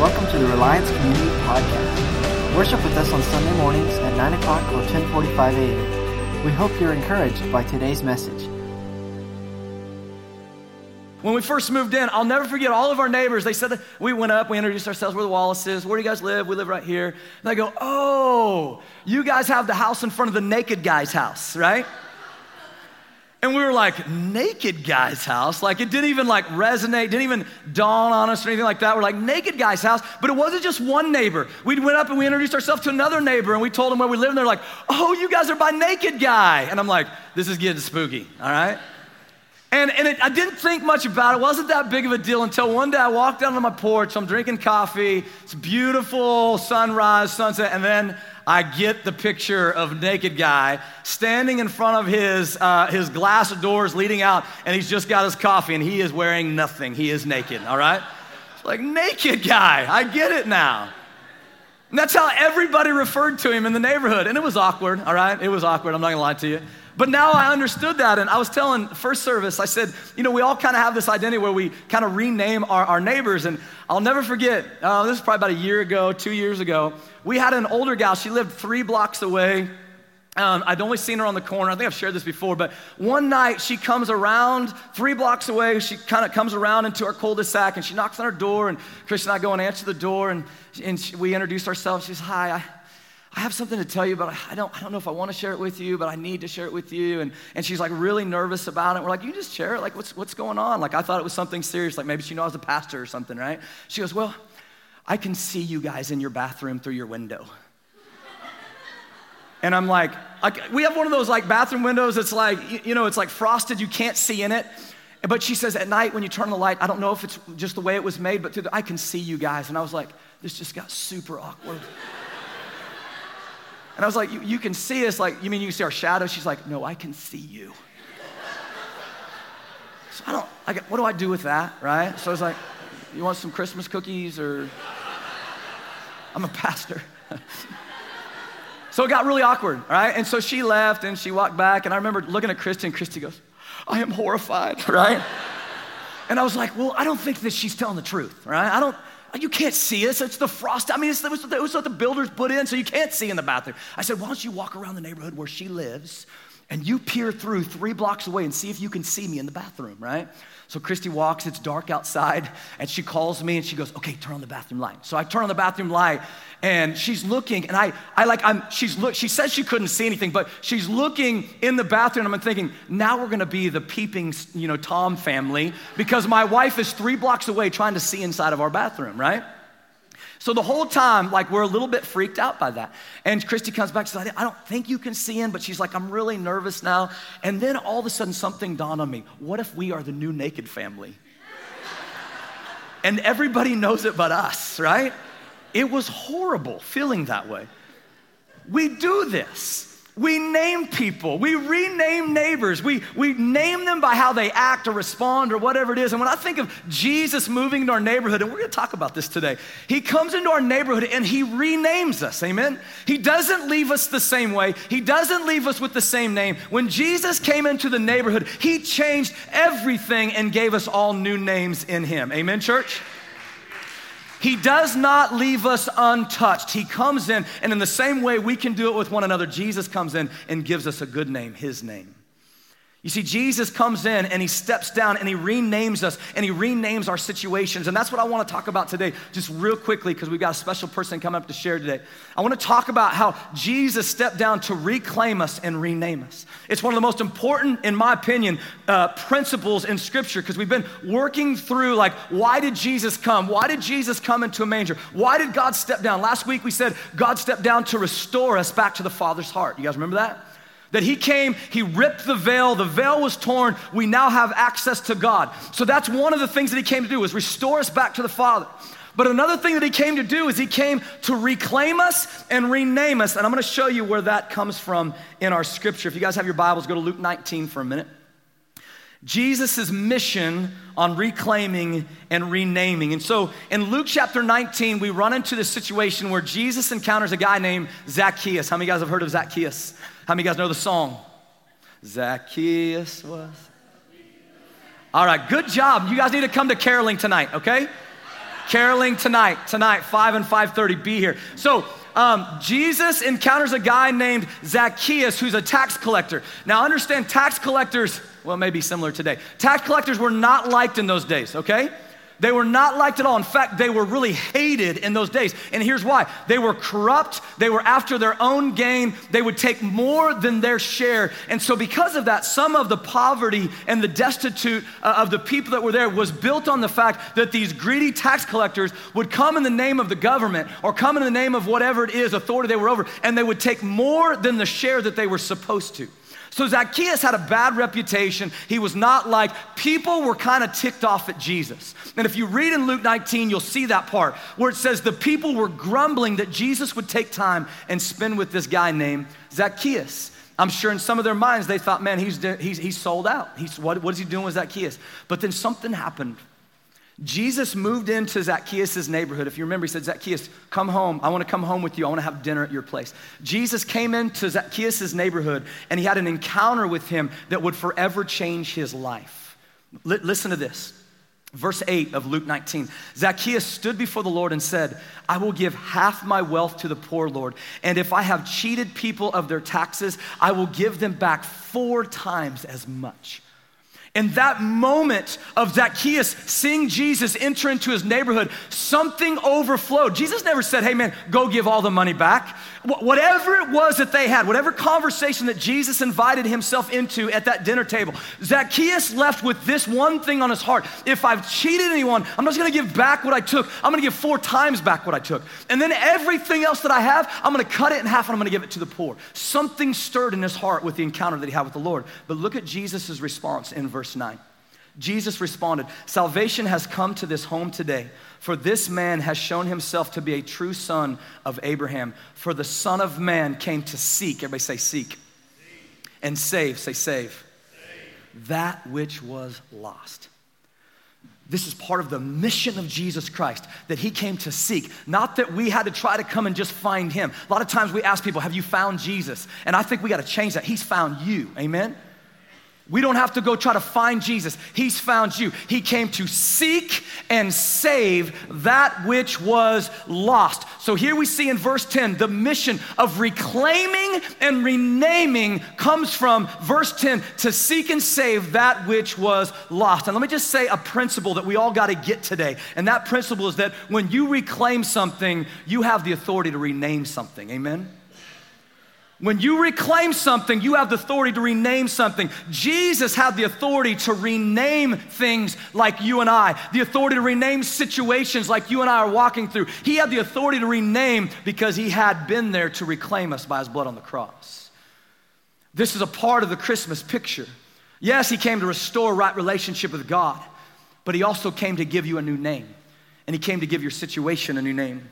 Welcome to the Reliance Community Podcast. Worship with us on Sunday mornings at 9 o'clock or 1045 a.m. We hope you're encouraged by today's message. When we first moved in, I'll never forget all of our neighbors. They said that we went up, we introduced ourselves, we're the Wallaces. Where do you guys live? We live right here. And they go, Oh, you guys have the house in front of the naked guy's house, right? And we were like, naked guy's house? Like it didn't even like resonate, didn't even dawn on us or anything like that. We're like, naked guy's house. But it wasn't just one neighbor. We went up and we introduced ourselves to another neighbor and we told them where we live. And they're like, oh, you guys are by naked guy. And I'm like, this is getting spooky, all right? And, and it, I didn't think much about it. It wasn't that big of a deal until one day I walked down on my porch. I'm drinking coffee. It's beautiful sunrise, sunset. And then I get the picture of naked guy standing in front of his, uh, his glass doors leading out, and he's just got his coffee, and he is wearing nothing. He is naked, all right? It's like, naked guy. I get it now. And that's how everybody referred to him in the neighborhood. And it was awkward, all right? It was awkward. I'm not gonna lie to you. But now I understood that. And I was telling first service, I said, you know, we all kind of have this identity where we kind of rename our, our neighbors. And I'll never forget, uh, this is probably about a year ago, two years ago. We had an older gal, she lived three blocks away. Um, I'd only seen her on the corner. I think I've shared this before, but one night she comes around three blocks away. She kind of comes around into our cul-de-sac and she knocks on our door. And Chris and I go and answer the door, and, and she, we introduce ourselves. She's, Hi, I, I have something to tell you, but I don't, I don't know if I want to share it with you, but I need to share it with you. And, and she's like really nervous about it. We're like, you just share it. Like, what's, what's going on? Like, I thought it was something serious. Like, maybe she knows I was a pastor or something, right? She goes, well, I can see you guys in your bathroom through your window. And I'm like, like, we have one of those like bathroom windows that's like, you know, it's like frosted, you can't see in it. But she says, at night when you turn the light, I don't know if it's just the way it was made, but the, I can see you guys. And I was like, this just got super awkward. And I was like, you, can see us. Like, you mean you can see our shadow? She's like, no, I can see you. So I don't, I what do I do with that, right? So I was like, you want some Christmas cookies or? I'm a pastor. so it got really awkward, right? And so she left and she walked back. And I remember looking at Christy, and Christy goes, I am horrified, right? And I was like, well, I don't think that she's telling the truth, right? I don't, Oh, you can't see us. It's the frost. I mean, it was, it was what the builders put in, so you can't see in the bathroom. I said, why don't you walk around the neighborhood where she lives and you peer through three blocks away and see if you can see me in the bathroom, right? So Christy walks, it's dark outside, and she calls me and she goes, Okay, turn on the bathroom light. So I turn on the bathroom light and she's looking, and I, I like, I'm, she's look, she says she couldn't see anything, but she's looking in the bathroom, I'm thinking, now we're gonna be the peeping, you know, Tom family because my wife is three blocks away trying to see inside of our bathroom, right? So the whole time, like, we're a little bit freaked out by that. And Christy comes back and says, I don't think you can see in, but she's like, I'm really nervous now. And then all of a sudden, something dawned on me. What if we are the new naked family? and everybody knows it but us, right? It was horrible feeling that way. We do this. We name people. We rename neighbors. We, we name them by how they act or respond or whatever it is. And when I think of Jesus moving into our neighborhood, and we're going to talk about this today, he comes into our neighborhood and he renames us. Amen? He doesn't leave us the same way, he doesn't leave us with the same name. When Jesus came into the neighborhood, he changed everything and gave us all new names in him. Amen, church? He does not leave us untouched. He comes in, and in the same way we can do it with one another, Jesus comes in and gives us a good name, His name. You see, Jesus comes in and he steps down and he renames us and he renames our situations. And that's what I want to talk about today, just real quickly, because we've got a special person coming up to share today. I want to talk about how Jesus stepped down to reclaim us and rename us. It's one of the most important, in my opinion, uh, principles in Scripture, because we've been working through, like, why did Jesus come? Why did Jesus come into a manger? Why did God step down? Last week we said God stepped down to restore us back to the Father's heart. You guys remember that? That he came, he ripped the veil, the veil was torn, we now have access to God. So that's one of the things that he came to do was restore us back to the Father. But another thing that he came to do is he came to reclaim us and rename us. And I'm going to show you where that comes from in our scripture. If you guys have your Bibles, go to Luke 19 for a minute. Jesus' mission on reclaiming and renaming. And so in Luke chapter 19, we run into this situation where Jesus encounters a guy named Zacchaeus. How many of you guys have heard of Zacchaeus? How many guys know the song? Zacchaeus was. All right, good job. You guys need to come to caroling tonight, okay? Caroling tonight, tonight, 5 and 5.30, be here. So um, Jesus encounters a guy named Zacchaeus who's a tax collector. Now understand tax collectors, well, maybe similar today. Tax collectors were not liked in those days, okay? They were not liked at all. In fact, they were really hated in those days. And here's why they were corrupt, they were after their own gain, they would take more than their share. And so, because of that, some of the poverty and the destitute uh, of the people that were there was built on the fact that these greedy tax collectors would come in the name of the government or come in the name of whatever it is, authority they were over, and they would take more than the share that they were supposed to. So Zacchaeus had a bad reputation. He was not liked. People were kind of ticked off at Jesus. And if you read in Luke 19, you'll see that part where it says the people were grumbling that Jesus would take time and spend with this guy named Zacchaeus. I'm sure in some of their minds they thought, man, he's, he's, he's sold out. He's, what, what is he doing with Zacchaeus? But then something happened Jesus moved into Zacchaeus' neighborhood. If you remember, he said, Zacchaeus, come home. I want to come home with you. I want to have dinner at your place. Jesus came into Zacchaeus' neighborhood and he had an encounter with him that would forever change his life. L- listen to this. Verse 8 of Luke 19 Zacchaeus stood before the Lord and said, I will give half my wealth to the poor, Lord. And if I have cheated people of their taxes, I will give them back four times as much. In that moment of Zacchaeus seeing Jesus enter into his neighborhood, something overflowed. Jesus never said, Hey man, go give all the money back. Whatever it was that they had, whatever conversation that Jesus invited himself into at that dinner table, Zacchaeus left with this one thing on his heart. If I've cheated anyone, I'm just gonna give back what I took. I'm gonna give four times back what I took. And then everything else that I have, I'm gonna cut it in half and I'm gonna give it to the poor. Something stirred in his heart with the encounter that he had with the Lord. But look at Jesus' response in verse verse 9. Jesus responded, Salvation has come to this home today, for this man has shown himself to be a true son of Abraham. For the Son of Man came to seek, everybody say seek, and save, say save, save, that which was lost. This is part of the mission of Jesus Christ that he came to seek. Not that we had to try to come and just find him. A lot of times we ask people, Have you found Jesus? And I think we got to change that. He's found you. Amen? We don't have to go try to find Jesus. He's found you. He came to seek and save that which was lost. So here we see in verse 10 the mission of reclaiming and renaming comes from verse 10 to seek and save that which was lost. And let me just say a principle that we all got to get today. And that principle is that when you reclaim something, you have the authority to rename something. Amen? When you reclaim something, you have the authority to rename something. Jesus had the authority to rename things like you and I, the authority to rename situations like you and I are walking through. He had the authority to rename because he had been there to reclaim us by his blood on the cross. This is a part of the Christmas picture. Yes, he came to restore right relationship with God, but he also came to give you a new name. And he came to give your situation a new name.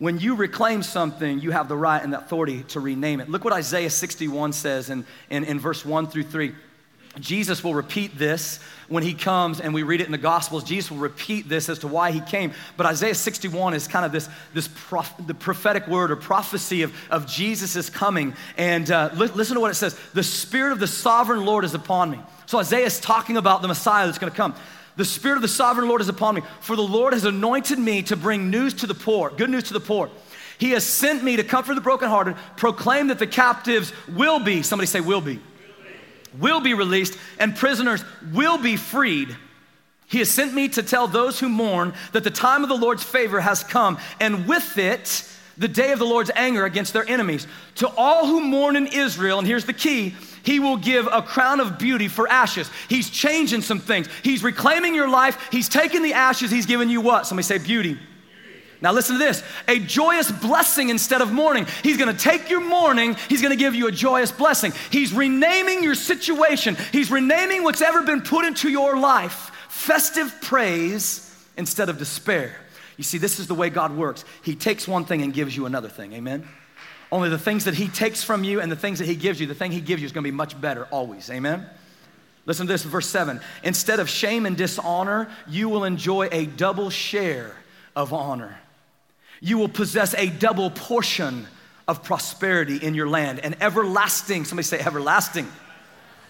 When you reclaim something, you have the right and the authority to rename it. Look what Isaiah 61 says in, in, in verse 1 through 3. Jesus will repeat this when he comes, and we read it in the Gospels. Jesus will repeat this as to why he came. But Isaiah 61 is kind of this, this prof, the prophetic word or prophecy of, of Jesus' coming. And uh, li- listen to what it says The Spirit of the sovereign Lord is upon me. So Isaiah is talking about the Messiah that's going to come. The Spirit of the sovereign Lord is upon me, for the Lord has anointed me to bring news to the poor, good news to the poor. He has sent me to comfort the brokenhearted, proclaim that the captives will be, somebody say, will be, will be released, and prisoners will be freed. He has sent me to tell those who mourn that the time of the Lord's favor has come, and with it, the day of the Lord's anger against their enemies. To all who mourn in Israel, and here's the key he will give a crown of beauty for ashes. He's changing some things. He's reclaiming your life. He's taking the ashes. He's giving you what? Somebody say beauty. Now, listen to this a joyous blessing instead of mourning. He's gonna take your mourning, He's gonna give you a joyous blessing. He's renaming your situation, He's renaming what's ever been put into your life festive praise instead of despair. You see, this is the way God works. He takes one thing and gives you another thing. Amen? Only the things that He takes from you and the things that He gives you, the thing He gives you is gonna be much better always. Amen? Listen to this, verse 7. Instead of shame and dishonor, you will enjoy a double share of honor. You will possess a double portion of prosperity in your land, an everlasting, somebody say everlasting,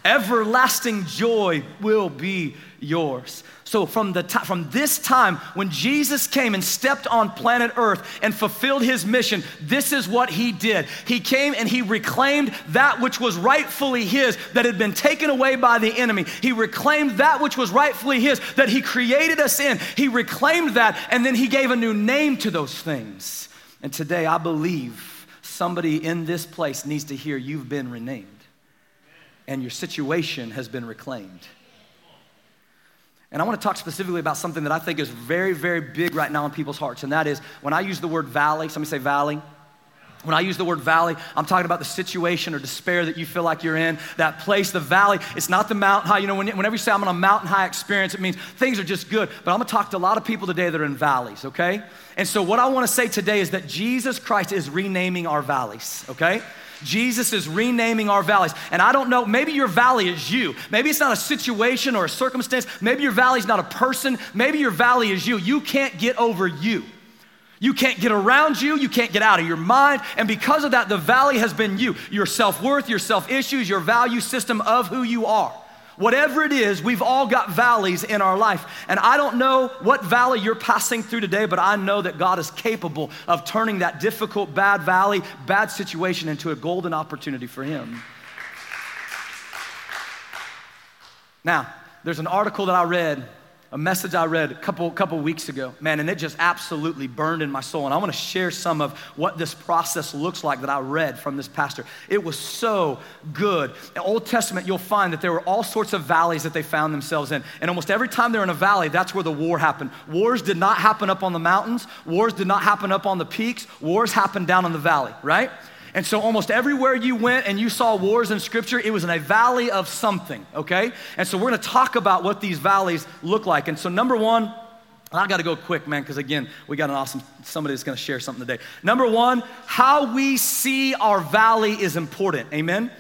Everlasting joy will be yours. So from the t- from this time when Jesus came and stepped on planet Earth and fulfilled his mission, this is what he did. He came and he reclaimed that which was rightfully his that had been taken away by the enemy. He reclaimed that which was rightfully his that he created us in. He reclaimed that and then he gave a new name to those things. And today I believe somebody in this place needs to hear you've been renamed and your situation has been reclaimed. And I want to talk specifically about something that I think is very, very big right now in people's hearts, and that is when I use the word valley, somebody say valley. When I use the word valley, I'm talking about the situation or despair that you feel like you're in, that place, the valley. It's not the mountain high. You know, whenever you say I'm on a mountain high experience, it means things are just good. But I'm gonna talk to a lot of people today that are in valleys, okay? And so what I wanna say today is that Jesus Christ is renaming our valleys, okay? Jesus is renaming our valleys. And I don't know, maybe your valley is you. Maybe it's not a situation or a circumstance. Maybe your valley is not a person. Maybe your valley is you. You can't get over you. You can't get around you. You can't get out of your mind. And because of that, the valley has been you your self worth, your self issues, your value system of who you are. Whatever it is, we've all got valleys in our life. And I don't know what valley you're passing through today, but I know that God is capable of turning that difficult, bad valley, bad situation into a golden opportunity for Him. Now, there's an article that I read a message I read a couple, couple weeks ago, man, and it just absolutely burned in my soul. And I want to share some of what this process looks like that I read from this pastor. It was so good. In Old Testament, you'll find that there were all sorts of valleys that they found themselves in. And almost every time they're in a valley, that's where the war happened. Wars did not happen up on the mountains, wars did not happen up on the peaks, wars happened down in the valley, right? And so, almost everywhere you went and you saw wars in Scripture, it was in a valley of something, okay? And so, we're gonna talk about what these valleys look like. And so, number one, I gotta go quick, man, because again, we got an awesome somebody that's gonna share something today. Number one, how we see our valley is important, amen?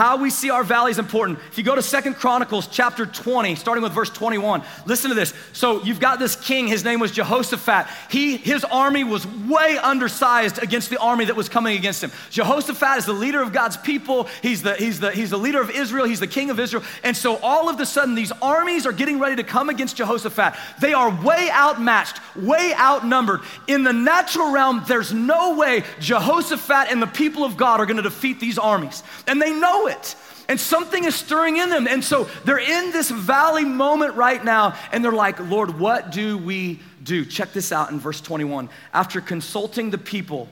How we see our valley is important. If you go to Second Chronicles chapter 20, starting with verse 21, listen to this. So you've got this king, his name was Jehoshaphat. He, his army was way undersized against the army that was coming against him. Jehoshaphat is the leader of God's people. He's the, he's the, he's the leader of Israel. He's the king of Israel. And so all of a sudden, these armies are getting ready to come against Jehoshaphat. They are way outmatched, way outnumbered. In the natural realm, there's no way Jehoshaphat and the people of God are going to defeat these armies. And they know it. And something is stirring in them. And so they're in this valley moment right now, and they're like, Lord, what do we do? Check this out in verse 21. After consulting the people,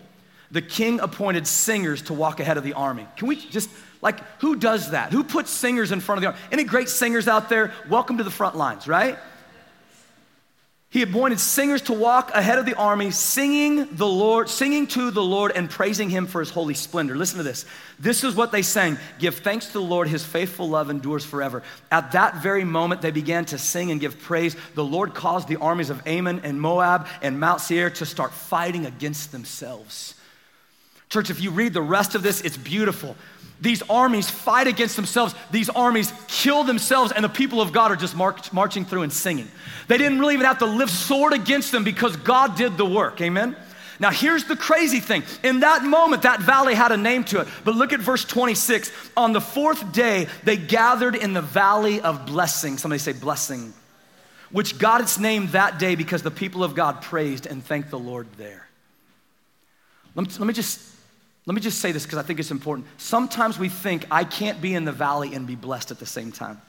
the king appointed singers to walk ahead of the army. Can we just, like, who does that? Who puts singers in front of the army? Any great singers out there? Welcome to the front lines, right? He appointed singers to walk ahead of the army, singing the Lord, singing to the Lord and praising him for his holy splendor. Listen to this. This is what they sang. Give thanks to the Lord, his faithful love endures forever. At that very moment, they began to sing and give praise. The Lord caused the armies of Ammon and Moab and Mount Seir to start fighting against themselves. Church, if you read the rest of this, it's beautiful. These armies fight against themselves. These armies kill themselves, and the people of God are just march, marching through and singing. They didn't really even have to lift sword against them because God did the work. Amen? Now, here's the crazy thing. In that moment, that valley had a name to it. But look at verse 26. On the fourth day, they gathered in the valley of blessing. Somebody say blessing, which got its name that day because the people of God praised and thanked the Lord there. Let me, let me just let me just say this because I think it's important. Sometimes we think I can't be in the valley and be blessed at the same time.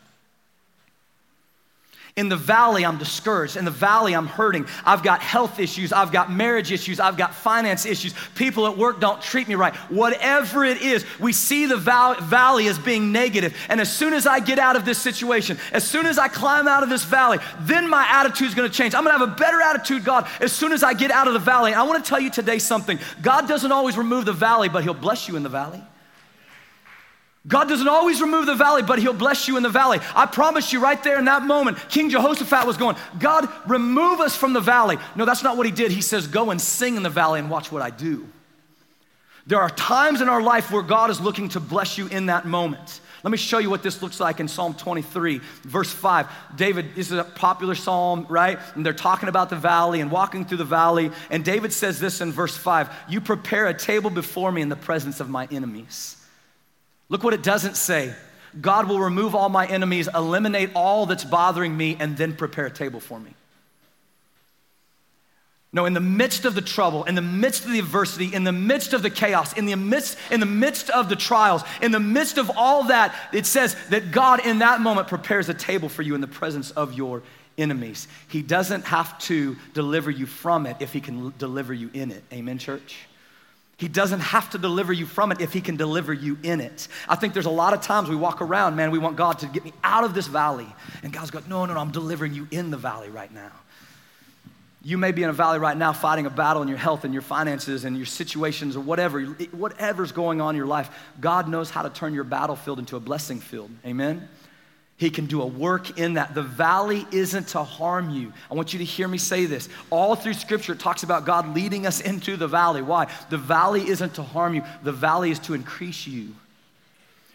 In the valley, I'm discouraged. In the valley, I'm hurting. I've got health issues. I've got marriage issues. I've got finance issues. People at work don't treat me right. Whatever it is, we see the valley as being negative. And as soon as I get out of this situation, as soon as I climb out of this valley, then my attitude is going to change. I'm going to have a better attitude, God, as soon as I get out of the valley. And I want to tell you today something God doesn't always remove the valley, but He'll bless you in the valley. God doesn't always remove the valley, but He'll bless you in the valley. I promise you, right there in that moment, King Jehoshaphat was going, God, remove us from the valley. No, that's not what He did. He says, Go and sing in the valley and watch what I do. There are times in our life where God is looking to bless you in that moment. Let me show you what this looks like in Psalm 23, verse 5. David, this is a popular psalm, right? And they're talking about the valley and walking through the valley. And David says this in verse 5 You prepare a table before me in the presence of my enemies. Look what it doesn't say. God will remove all my enemies, eliminate all that's bothering me, and then prepare a table for me. No, in the midst of the trouble, in the midst of the adversity, in the midst of the chaos, in the midst, in the midst of the trials, in the midst of all that, it says that God in that moment prepares a table for you in the presence of your enemies. He doesn't have to deliver you from it if he can deliver you in it. Amen, church? He doesn't have to deliver you from it if he can deliver you in it. I think there's a lot of times we walk around, man, we want God to get me out of this valley. And God's going, no, no, no, I'm delivering you in the valley right now. You may be in a valley right now fighting a battle in your health and your finances and your situations or whatever, whatever's going on in your life. God knows how to turn your battlefield into a blessing field. Amen? He can do a work in that. The valley isn't to harm you. I want you to hear me say this. All through scripture, it talks about God leading us into the valley. Why? The valley isn't to harm you, the valley is to increase you.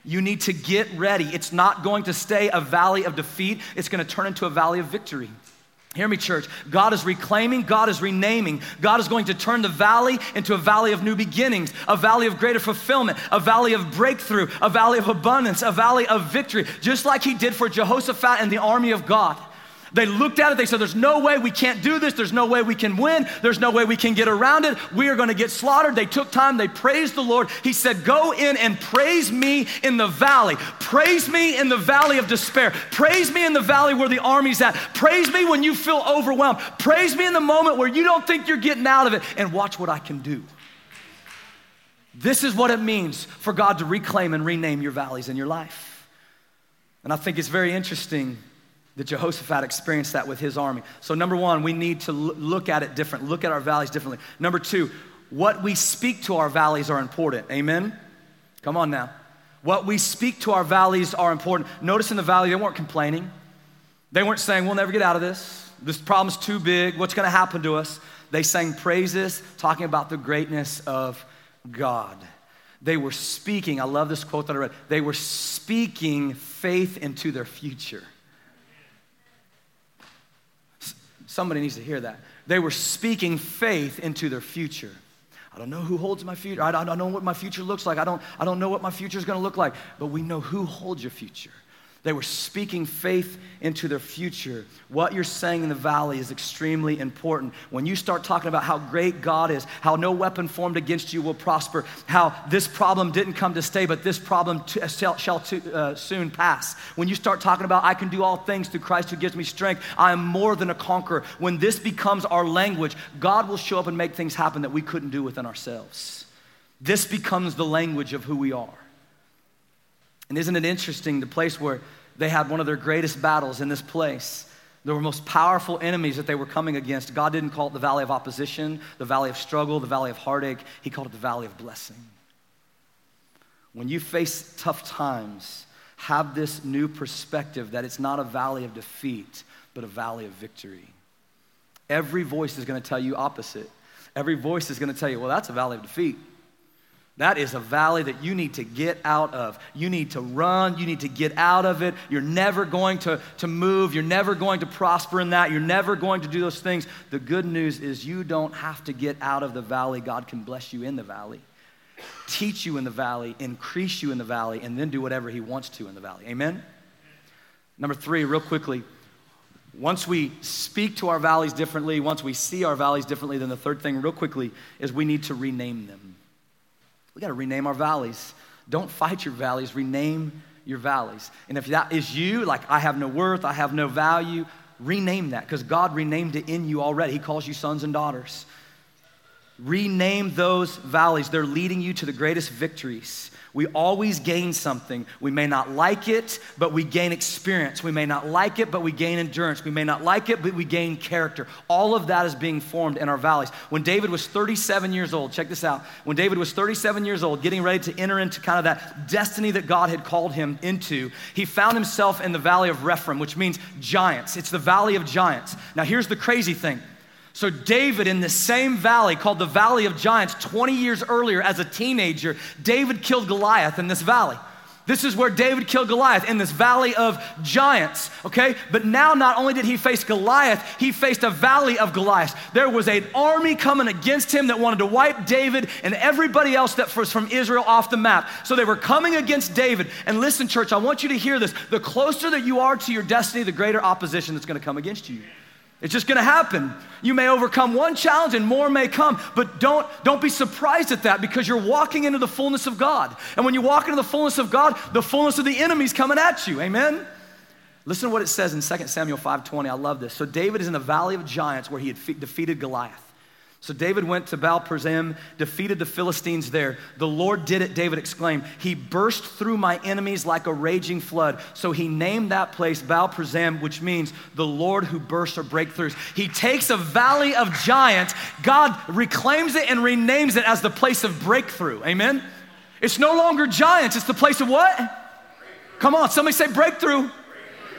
You need to get ready. It's not going to stay a valley of defeat, it's going to turn into a valley of victory. Hear me, church. God is reclaiming, God is renaming. God is going to turn the valley into a valley of new beginnings, a valley of greater fulfillment, a valley of breakthrough, a valley of abundance, a valley of victory, just like He did for Jehoshaphat and the army of God. They looked at it, they said, There's no way we can't do this. There's no way we can win. There's no way we can get around it. We are going to get slaughtered. They took time, they praised the Lord. He said, Go in and praise me in the valley. Praise me in the valley of despair. Praise me in the valley where the army's at. Praise me when you feel overwhelmed. Praise me in the moment where you don't think you're getting out of it. And watch what I can do. This is what it means for God to reclaim and rename your valleys in your life. And I think it's very interesting that Jehoshaphat experienced that with his army. So, number one, we need to look at it different, look at our valleys differently. Number two, what we speak to our valleys are important. Amen? Come on now. What we speak to our valleys are important. Notice in the valley, they weren't complaining. They weren't saying, We'll never get out of this. This problem's too big. What's going to happen to us? They sang praises, talking about the greatness of God. They were speaking, I love this quote that I read. They were speaking faith into their future. Somebody needs to hear that. They were speaking faith into their future. I don't know who holds my future. I don't know what my future looks like. I don't, I don't know what my future is going to look like. But we know who holds your future. They were speaking faith into their future. What you're saying in the valley is extremely important. When you start talking about how great God is, how no weapon formed against you will prosper, how this problem didn't come to stay, but this problem t- uh, shall, shall t- uh, soon pass. When you start talking about, I can do all things through Christ who gives me strength, I am more than a conqueror. When this becomes our language, God will show up and make things happen that we couldn't do within ourselves. This becomes the language of who we are. And isn't it interesting the place where they had one of their greatest battles in this place? The most powerful enemies that they were coming against. God didn't call it the valley of opposition, the valley of struggle, the valley of heartache. He called it the valley of blessing. When you face tough times, have this new perspective that it's not a valley of defeat, but a valley of victory. Every voice is going to tell you opposite. Every voice is going to tell you, well, that's a valley of defeat. That is a valley that you need to get out of. You need to run. You need to get out of it. You're never going to, to move. You're never going to prosper in that. You're never going to do those things. The good news is you don't have to get out of the valley. God can bless you in the valley, teach you in the valley, increase you in the valley, and then do whatever He wants to in the valley. Amen? Number three, real quickly. Once we speak to our valleys differently, once we see our valleys differently, then the third thing, real quickly, is we need to rename them. We got to rename our valleys. Don't fight your valleys, rename your valleys. And if that is you, like I have no worth, I have no value, rename that because God renamed it in you already. He calls you sons and daughters. Rename those valleys. They're leading you to the greatest victories. We always gain something. We may not like it, but we gain experience. We may not like it, but we gain endurance. We may not like it, but we gain character. All of that is being formed in our valleys. When David was 37 years old, check this out. When David was 37 years old, getting ready to enter into kind of that destiny that God had called him into, he found himself in the valley of Rephaim, which means giants. It's the valley of giants. Now, here's the crazy thing so, David, in the same valley called the Valley of Giants, 20 years earlier as a teenager, David killed Goliath in this valley. This is where David killed Goliath in this valley of giants, okay? But now, not only did he face Goliath, he faced a valley of Goliath. There was an army coming against him that wanted to wipe David and everybody else that was from Israel off the map. So they were coming against David. And listen, church, I want you to hear this. The closer that you are to your destiny, the greater opposition that's gonna come against you. It's just gonna happen. You may overcome one challenge and more may come, but don't, don't be surprised at that because you're walking into the fullness of God. And when you walk into the fullness of God, the fullness of the enemy's coming at you. Amen? Listen to what it says in 2 Samuel 5:20. I love this. So David is in the valley of giants where he had defeated Goliath. So David went to Baal Perazim, defeated the Philistines there. The Lord did it, David exclaimed. He burst through my enemies like a raging flood. So he named that place Baal Perazim, which means the Lord who bursts or breakthroughs. He takes a valley of giants, God reclaims it and renames it as the place of breakthrough. Amen? It's no longer giants, it's the place of what? Come on, somebody say breakthrough.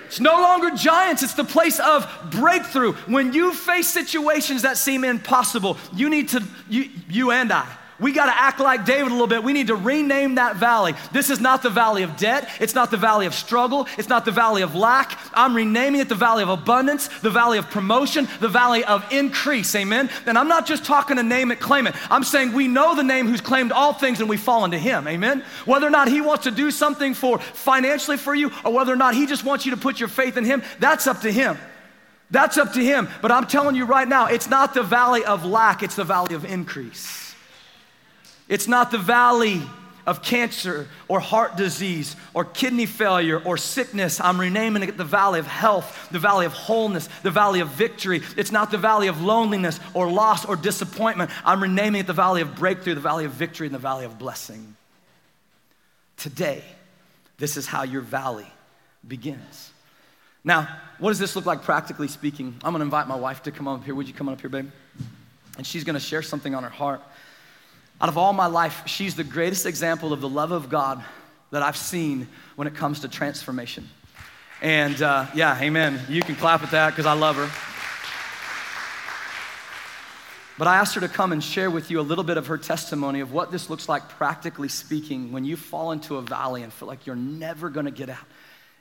It's no longer giants, it's the place of breakthrough. When you face situations that seem impossible, you need to, you, you and I, we got to act like David a little bit. We need to rename that valley. This is not the valley of debt. It's not the valley of struggle. It's not the valley of lack. I'm renaming it the valley of abundance, the valley of promotion, the valley of increase. Amen. And I'm not just talking to name it, claim it. I'm saying we know the name who's claimed all things and we fall into him. Amen. Whether or not he wants to do something for financially for you or whether or not he just wants you to put your faith in him, that's up to him. That's up to him. But I'm telling you right now, it's not the valley of lack, it's the valley of increase. It's not the valley of cancer or heart disease or kidney failure or sickness. I'm renaming it the valley of health, the valley of wholeness, the valley of victory. It's not the valley of loneliness or loss or disappointment. I'm renaming it the valley of breakthrough, the valley of victory, and the valley of blessing. Today, this is how your valley begins. Now, what does this look like practically speaking? I'm gonna invite my wife to come up here. Would you come up here, babe? And she's gonna share something on her heart. Out of all my life, she's the greatest example of the love of God that I've seen when it comes to transformation. And uh, yeah, amen. You can clap at that because I love her. But I asked her to come and share with you a little bit of her testimony of what this looks like practically speaking when you fall into a valley and feel like you're never going to get out,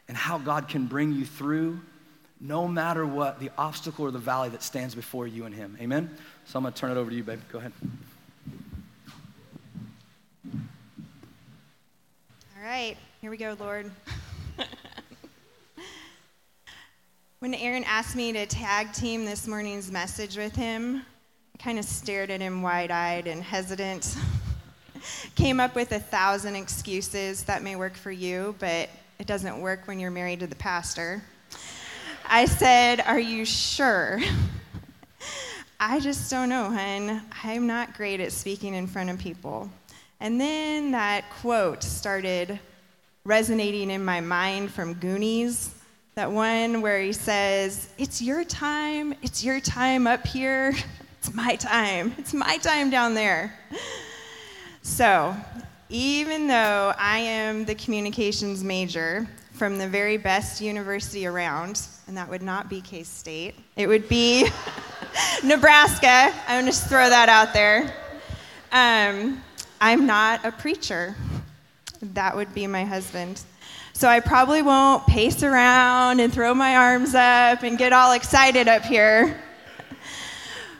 and how God can bring you through no matter what the obstacle or the valley that stands before you and Him. Amen? So I'm going to turn it over to you, babe. Go ahead. Right, here we go, Lord. when Aaron asked me to tag team this morning's message with him, I kind of stared at him wide eyed and hesitant. Came up with a thousand excuses that may work for you, but it doesn't work when you're married to the pastor. I said, Are you sure? I just don't know, hun. I'm not great at speaking in front of people. And then that quote started resonating in my mind from Goonies. That one where he says, It's your time, it's your time up here, it's my time, it's my time down there. So, even though I am the communications major from the very best university around, and that would not be K State, it would be Nebraska. I'm gonna just throw that out there. Um, I'm not a preacher. That would be my husband. So I probably won't pace around and throw my arms up and get all excited up here.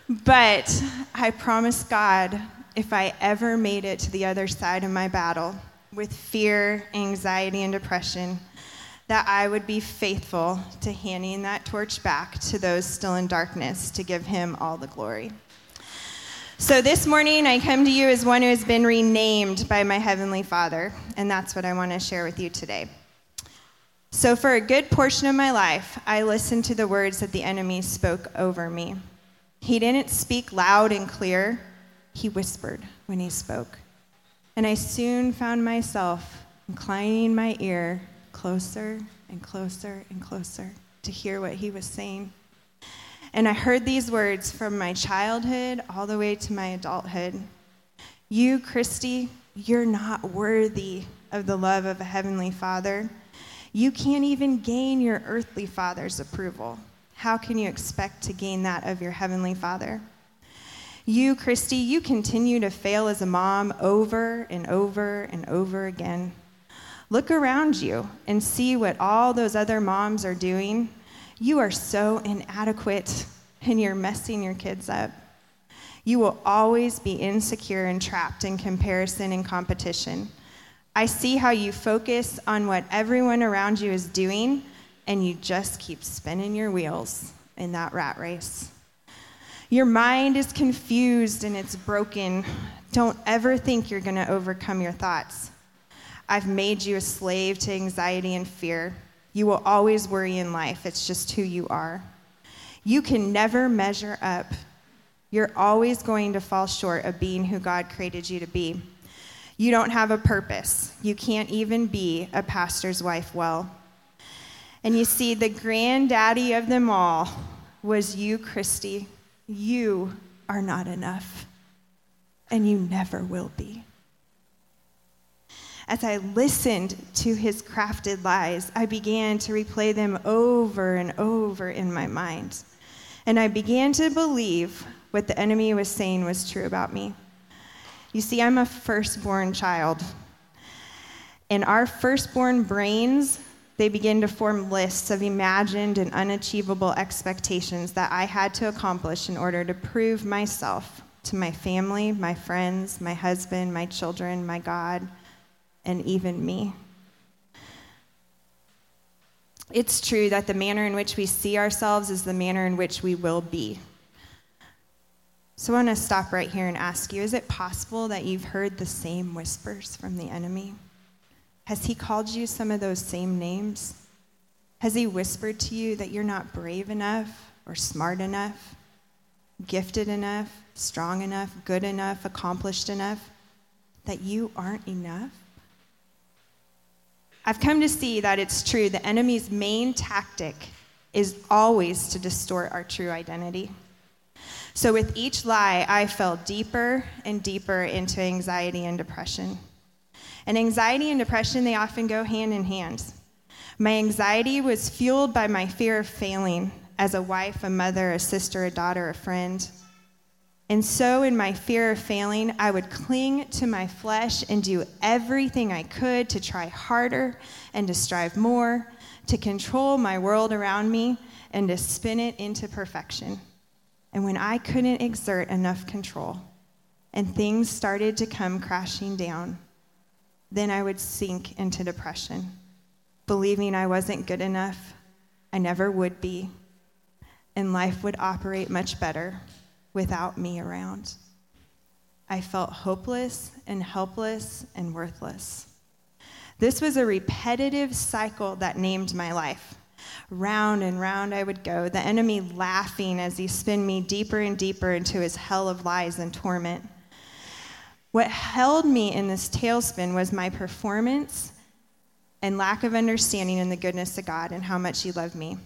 But I promise God, if I ever made it to the other side of my battle with fear, anxiety, and depression, that I would be faithful to handing that torch back to those still in darkness to give Him all the glory. So this morning, I come to you as one who has been renamed by my Heavenly Father, and that's what I want to share with you today. So, for a good portion of my life, I listened to the words that the enemy spoke over me. He didn't speak loud and clear, he whispered when he spoke. And I soon found myself inclining my ear closer and closer and closer to hear what he was saying. And I heard these words from my childhood all the way to my adulthood You, Christy, you're not worthy of the love of a heavenly father. You can't even gain your earthly father's approval. How can you expect to gain that of your heavenly father? You, Christy, you continue to fail as a mom over and over and over again. Look around you and see what all those other moms are doing. You are so inadequate and you're messing your kids up. You will always be insecure and trapped in comparison and competition. I see how you focus on what everyone around you is doing, and you just keep spinning your wheels in that rat race. Your mind is confused and it's broken. Don't ever think you're going to overcome your thoughts. I've made you a slave to anxiety and fear. You will always worry in life, it's just who you are. You can never measure up. You're always going to fall short of being who God created you to be. You don't have a purpose. You can't even be a pastor's wife well. And you see, the granddaddy of them all was you, Christy. You are not enough, and you never will be. As I listened to his crafted lies, I began to replay them over and over in my mind. And I began to believe what the enemy was saying was true about me. You see, I'm a firstborn child. And our firstborn brains, they begin to form lists of imagined and unachievable expectations that I had to accomplish in order to prove myself to my family, my friends, my husband, my children, my God, and even me. It's true that the manner in which we see ourselves is the manner in which we will be. So I want to stop right here and ask you is it possible that you've heard the same whispers from the enemy? Has he called you some of those same names? Has he whispered to you that you're not brave enough or smart enough, gifted enough, strong enough, good enough, accomplished enough, that you aren't enough? I've come to see that it's true. The enemy's main tactic is always to distort our true identity. So, with each lie, I fell deeper and deeper into anxiety and depression. And anxiety and depression, they often go hand in hand. My anxiety was fueled by my fear of failing as a wife, a mother, a sister, a daughter, a friend. And so, in my fear of failing, I would cling to my flesh and do everything I could to try harder and to strive more, to control my world around me, and to spin it into perfection. And when I couldn't exert enough control and things started to come crashing down, then I would sink into depression, believing I wasn't good enough, I never would be, and life would operate much better without me around. I felt hopeless and helpless and worthless. This was a repetitive cycle that named my life. Round and round I would go, the enemy laughing as he spun me deeper and deeper into his hell of lies and torment. What held me in this tailspin was my performance and lack of understanding in the goodness of God and how much He loved me.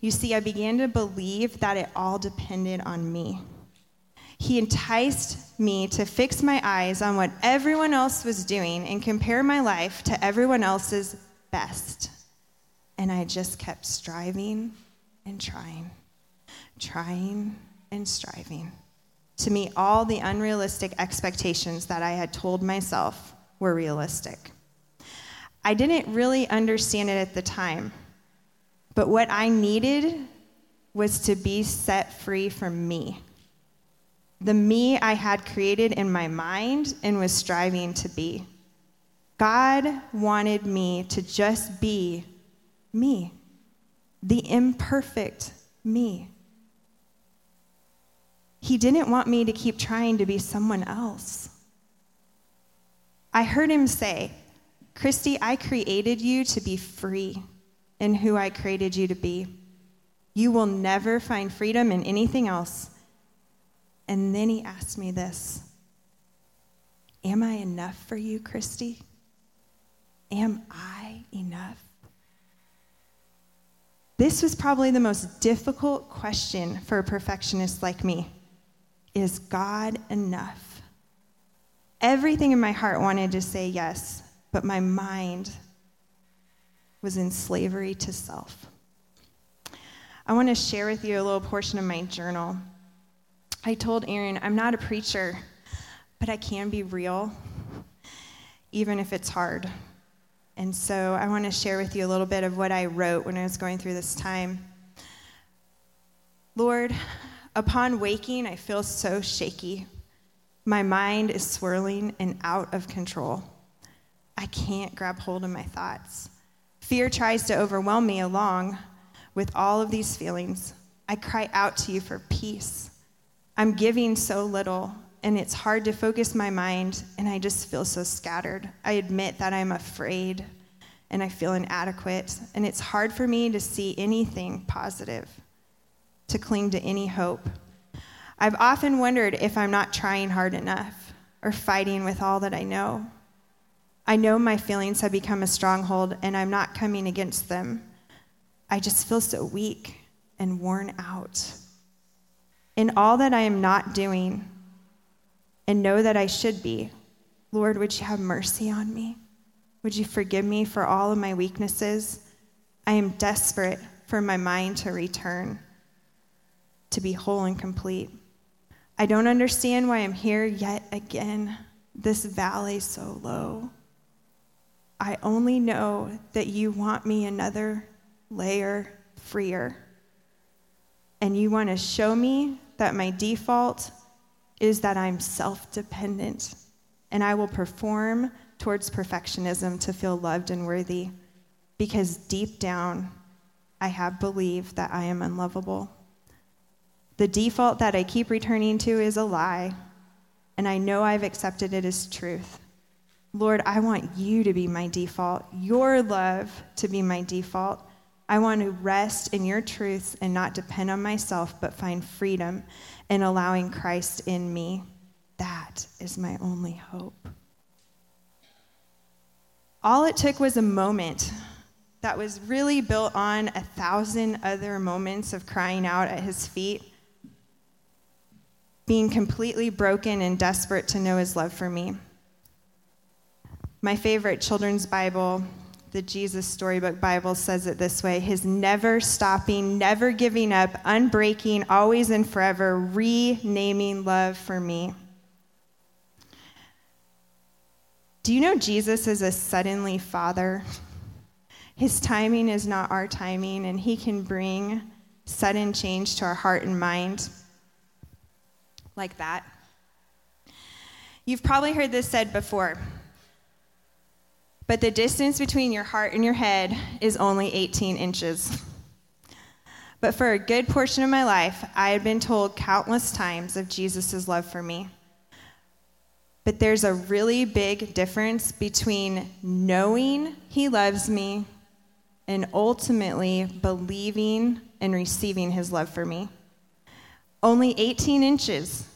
You see, I began to believe that it all depended on me. He enticed me to fix my eyes on what everyone else was doing and compare my life to everyone else's best. And I just kept striving and trying, trying and striving to meet all the unrealistic expectations that I had told myself were realistic. I didn't really understand it at the time, but what I needed was to be set free from me. The me I had created in my mind and was striving to be. God wanted me to just be me, the imperfect me. He didn't want me to keep trying to be someone else. I heard him say, Christy, I created you to be free in who I created you to be. You will never find freedom in anything else. And then he asked me this Am I enough for you, Christy? Am I enough? This was probably the most difficult question for a perfectionist like me. Is God enough? Everything in my heart wanted to say yes, but my mind was in slavery to self. I want to share with you a little portion of my journal. I told Aaron, I'm not a preacher, but I can be real, even if it's hard. And so I want to share with you a little bit of what I wrote when I was going through this time. Lord, upon waking, I feel so shaky. My mind is swirling and out of control. I can't grab hold of my thoughts. Fear tries to overwhelm me along with all of these feelings. I cry out to you for peace. I'm giving so little, and it's hard to focus my mind, and I just feel so scattered. I admit that I'm afraid and I feel inadequate, and it's hard for me to see anything positive, to cling to any hope. I've often wondered if I'm not trying hard enough or fighting with all that I know. I know my feelings have become a stronghold, and I'm not coming against them. I just feel so weak and worn out. In all that I am not doing and know that I should be, Lord, would you have mercy on me? Would you forgive me for all of my weaknesses? I am desperate for my mind to return, to be whole and complete. I don't understand why I'm here yet again. This valley so low. I only know that you want me another layer freer. And you want to show me that my default is that I'm self dependent and I will perform towards perfectionism to feel loved and worthy because deep down I have believed that I am unlovable. The default that I keep returning to is a lie, and I know I've accepted it as truth. Lord, I want you to be my default, your love to be my default. I want to rest in your truths and not depend on myself, but find freedom in allowing Christ in me. That is my only hope. All it took was a moment that was really built on a thousand other moments of crying out at his feet, being completely broken and desperate to know his love for me. My favorite children's Bible, the Jesus Storybook Bible, says it this way His never stopping, never giving up, unbreaking, always and forever, renaming love for me. Do you know Jesus is a suddenly father? His timing is not our timing, and he can bring sudden change to our heart and mind like that. You've probably heard this said before, but the distance between your heart and your head is only 18 inches. But for a good portion of my life, I had been told countless times of Jesus' love for me. But there's a really big difference between knowing He loves me and ultimately believing and receiving His love for me. Only 18 inches,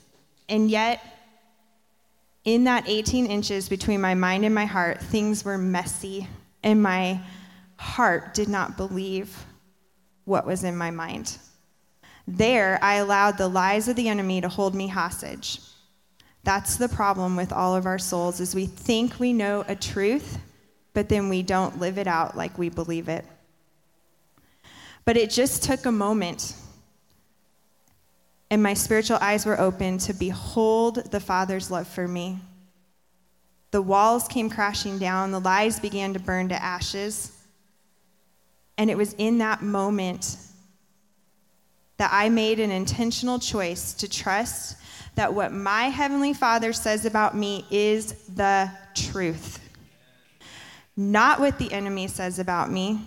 and yet in that 18 inches between my mind and my heart, things were messy, and my heart did not believe what was in my mind. There, I allowed the lies of the enemy to hold me hostage. That's the problem with all of our souls is we think we know a truth, but then we don't live it out like we believe it. But it just took a moment. And my spiritual eyes were open to behold the Father's love for me. The walls came crashing down, the lies began to burn to ashes. And it was in that moment that I made an intentional choice to trust that what my Heavenly Father says about me is the truth. Not what the enemy says about me,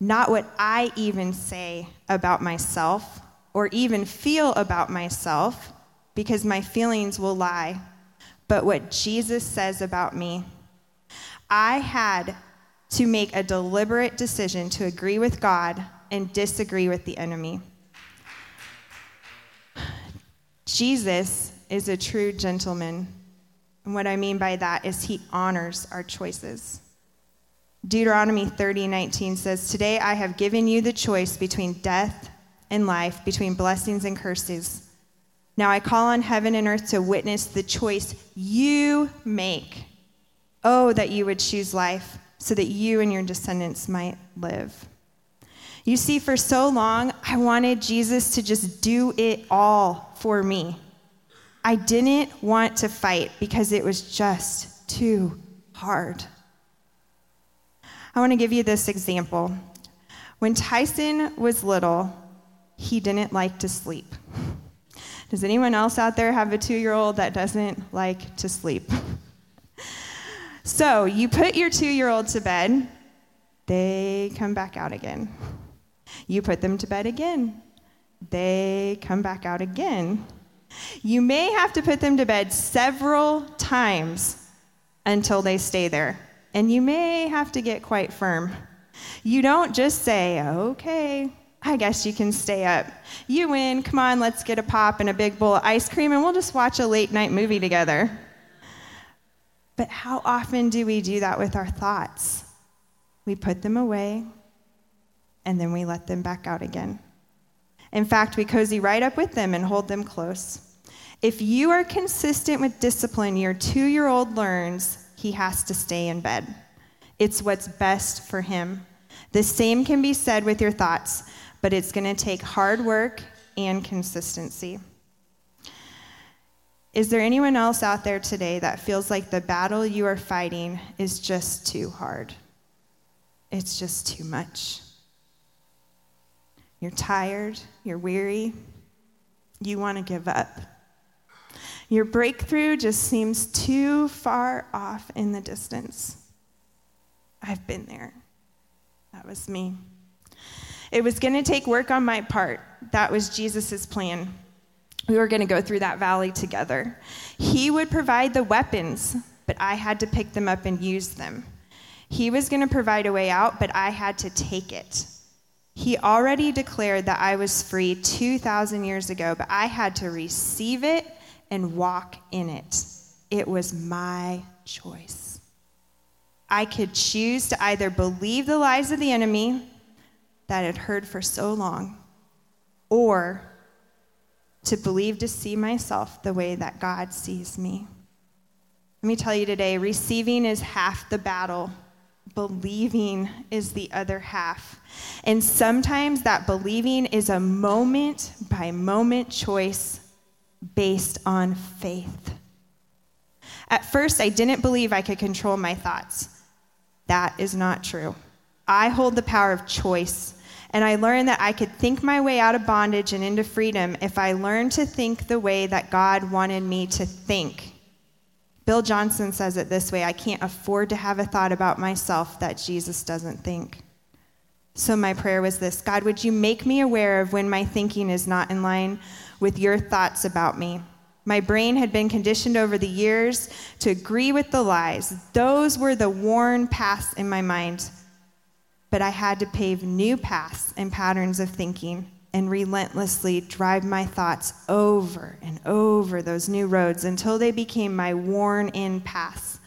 not what I even say about myself or even feel about myself, because my feelings will lie, but what Jesus says about me. I had to make a deliberate decision to agree with God and disagree with the enemy. Jesus is a true gentleman. And what I mean by that is he honors our choices. Deuteronomy 30, 19 says, Today I have given you the choice between death and life, between blessings and curses. Now I call on heaven and earth to witness the choice you make. Oh, that you would choose life so that you and your descendants might live. You see, for so long, I wanted Jesus to just do it all for me. I didn't want to fight because it was just too hard. I want to give you this example. When Tyson was little, he didn't like to sleep. Does anyone else out there have a two year old that doesn't like to sleep? So you put your two year old to bed, they come back out again. You put them to bed again, they come back out again. You may have to put them to bed several times until they stay there, and you may have to get quite firm. You don't just say, okay, I guess you can stay up. You win, come on, let's get a pop and a big bowl of ice cream, and we'll just watch a late night movie together. But how often do we do that with our thoughts? We put them away and then we let them back out again. In fact, we cozy right up with them and hold them close. If you are consistent with discipline, your two year old learns he has to stay in bed. It's what's best for him. The same can be said with your thoughts, but it's going to take hard work and consistency. Is there anyone else out there today that feels like the battle you are fighting is just too hard? It's just too much. You're tired, you're weary, you want to give up. Your breakthrough just seems too far off in the distance. I've been there. That was me. It was going to take work on my part. That was Jesus' plan. We were going to go through that valley together. He would provide the weapons, but I had to pick them up and use them. He was going to provide a way out, but I had to take it. He already declared that I was free 2,000 years ago, but I had to receive it and walk in it. It was my choice. I could choose to either believe the lies of the enemy that I'd heard for so long, or to believe to see myself the way that God sees me. Let me tell you today receiving is half the battle, believing is the other half. And sometimes that believing is a moment by moment choice based on faith. At first, I didn't believe I could control my thoughts. That is not true. I hold the power of choice and I learned that I could think my way out of bondage and into freedom if I learned to think the way that God wanted me to think. Bill Johnson says it this way I can't afford to have a thought about myself that Jesus doesn't think. So my prayer was this God, would you make me aware of when my thinking is not in line with your thoughts about me? My brain had been conditioned over the years to agree with the lies. Those were the worn paths in my mind but I had to pave new paths and patterns of thinking and relentlessly drive my thoughts over and over those new roads until they became my worn in paths.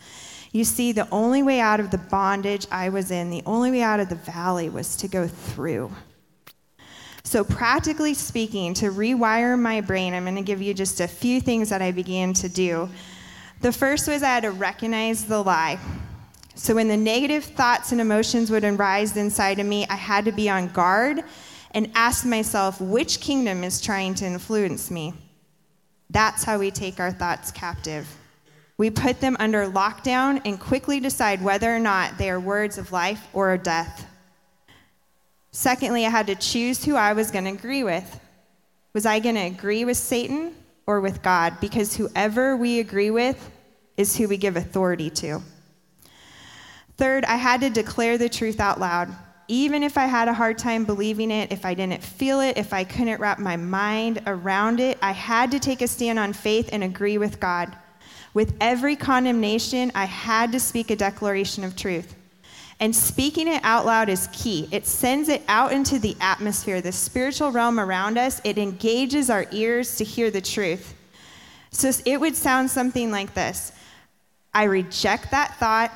You see, the only way out of the bondage I was in, the only way out of the valley was to go through. So, practically speaking, to rewire my brain, I'm going to give you just a few things that I began to do. The first was I had to recognize the lie. So when the negative thoughts and emotions would arise inside of me, I had to be on guard and ask myself, which kingdom is trying to influence me? That's how we take our thoughts captive. We put them under lockdown and quickly decide whether or not they are words of life or of death. Secondly, I had to choose who I was going to agree with. Was I going to agree with Satan or with God? Because whoever we agree with is who we give authority to. Third, I had to declare the truth out loud. Even if I had a hard time believing it, if I didn't feel it, if I couldn't wrap my mind around it, I had to take a stand on faith and agree with God. With every condemnation, I had to speak a declaration of truth. And speaking it out loud is key. It sends it out into the atmosphere, the spiritual realm around us. It engages our ears to hear the truth. So it would sound something like this I reject that thought.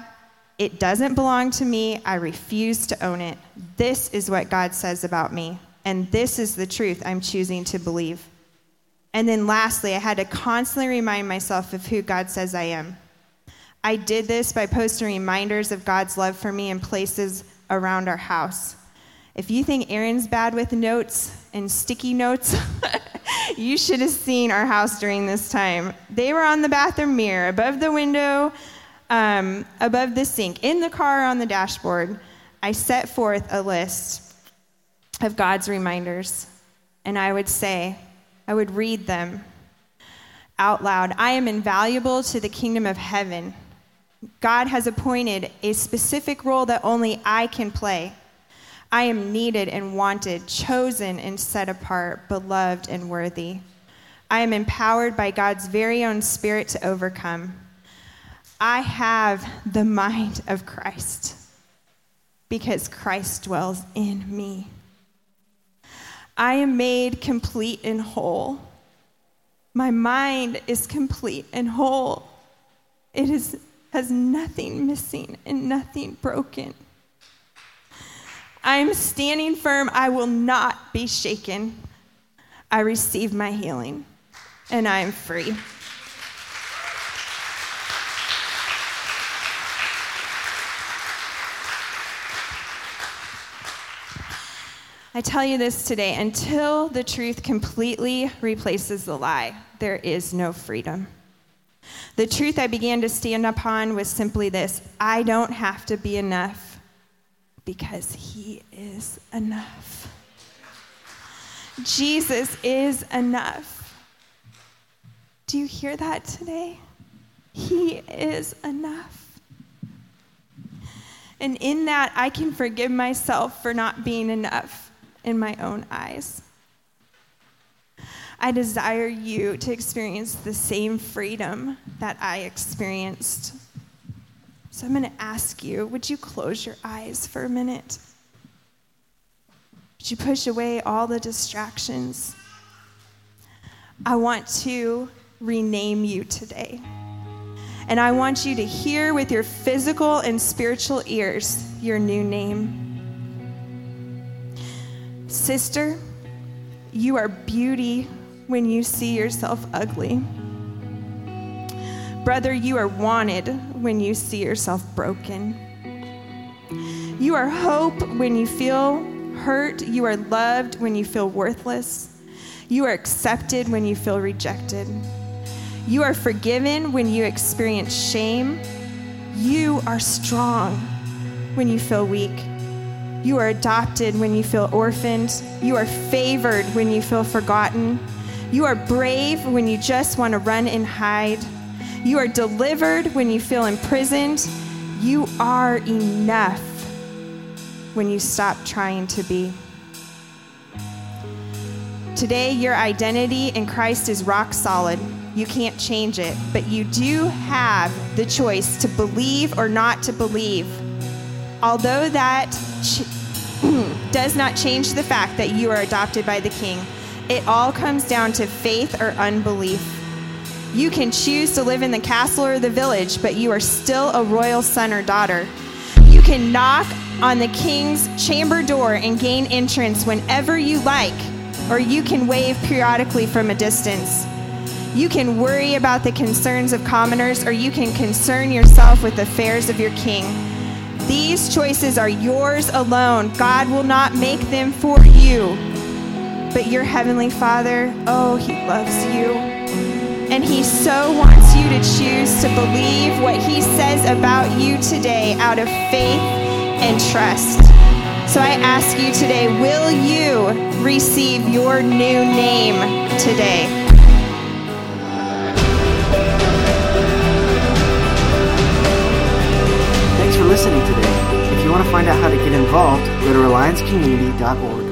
It doesn't belong to me. I refuse to own it. This is what God says about me. And this is the truth I'm choosing to believe. And then lastly, I had to constantly remind myself of who God says I am. I did this by posting reminders of God's love for me in places around our house. If you think Aaron's bad with notes and sticky notes, you should have seen our house during this time. They were on the bathroom mirror, above the window, um, above the sink, in the car on the dashboard. I set forth a list of God's reminders, and I would say, I would read them out loud. I am invaluable to the kingdom of heaven. God has appointed a specific role that only I can play. I am needed and wanted, chosen and set apart, beloved and worthy. I am empowered by God's very own spirit to overcome. I have the mind of Christ because Christ dwells in me. I am made complete and whole. My mind is complete and whole. It is, has nothing missing and nothing broken. I am standing firm. I will not be shaken. I receive my healing, and I am free. I tell you this today until the truth completely replaces the lie, there is no freedom. The truth I began to stand upon was simply this I don't have to be enough because He is enough. Jesus is enough. Do you hear that today? He is enough. And in that, I can forgive myself for not being enough in my own eyes. I desire you to experience the same freedom that I experienced. So I'm going to ask you would you close your eyes for a minute? Would you push away all the distractions? I want to rename you today. And I want you to hear with your physical and spiritual ears your new name. Sister, you are beauty when you see yourself ugly. Brother, you are wanted when you see yourself broken. You are hope when you feel hurt. You are loved when you feel worthless. You are accepted when you feel rejected. You are forgiven when you experience shame. You are strong when you feel weak. You are adopted when you feel orphaned. You are favored when you feel forgotten. You are brave when you just want to run and hide. You are delivered when you feel imprisoned. You are enough when you stop trying to be. Today, your identity in Christ is rock solid. You can't change it, but you do have the choice to believe or not to believe. Although that ch- does not change the fact that you are adopted by the King, it all comes down to faith or unbelief. You can choose to live in the castle or the village, but you are still a royal son or daughter. You can knock on the king's chamber door and gain entrance whenever you like, or you can wave periodically from a distance. You can worry about the concerns of commoners, or you can concern yourself with the affairs of your king. These choices are yours alone. God will not make them for you. But your Heavenly Father, oh, He loves you. And He so wants you to choose to believe what He says about you today out of faith and trust. So I ask you today will you receive your new name today? Listening today. If you want to find out how to get involved, go to reliancecommunity.org.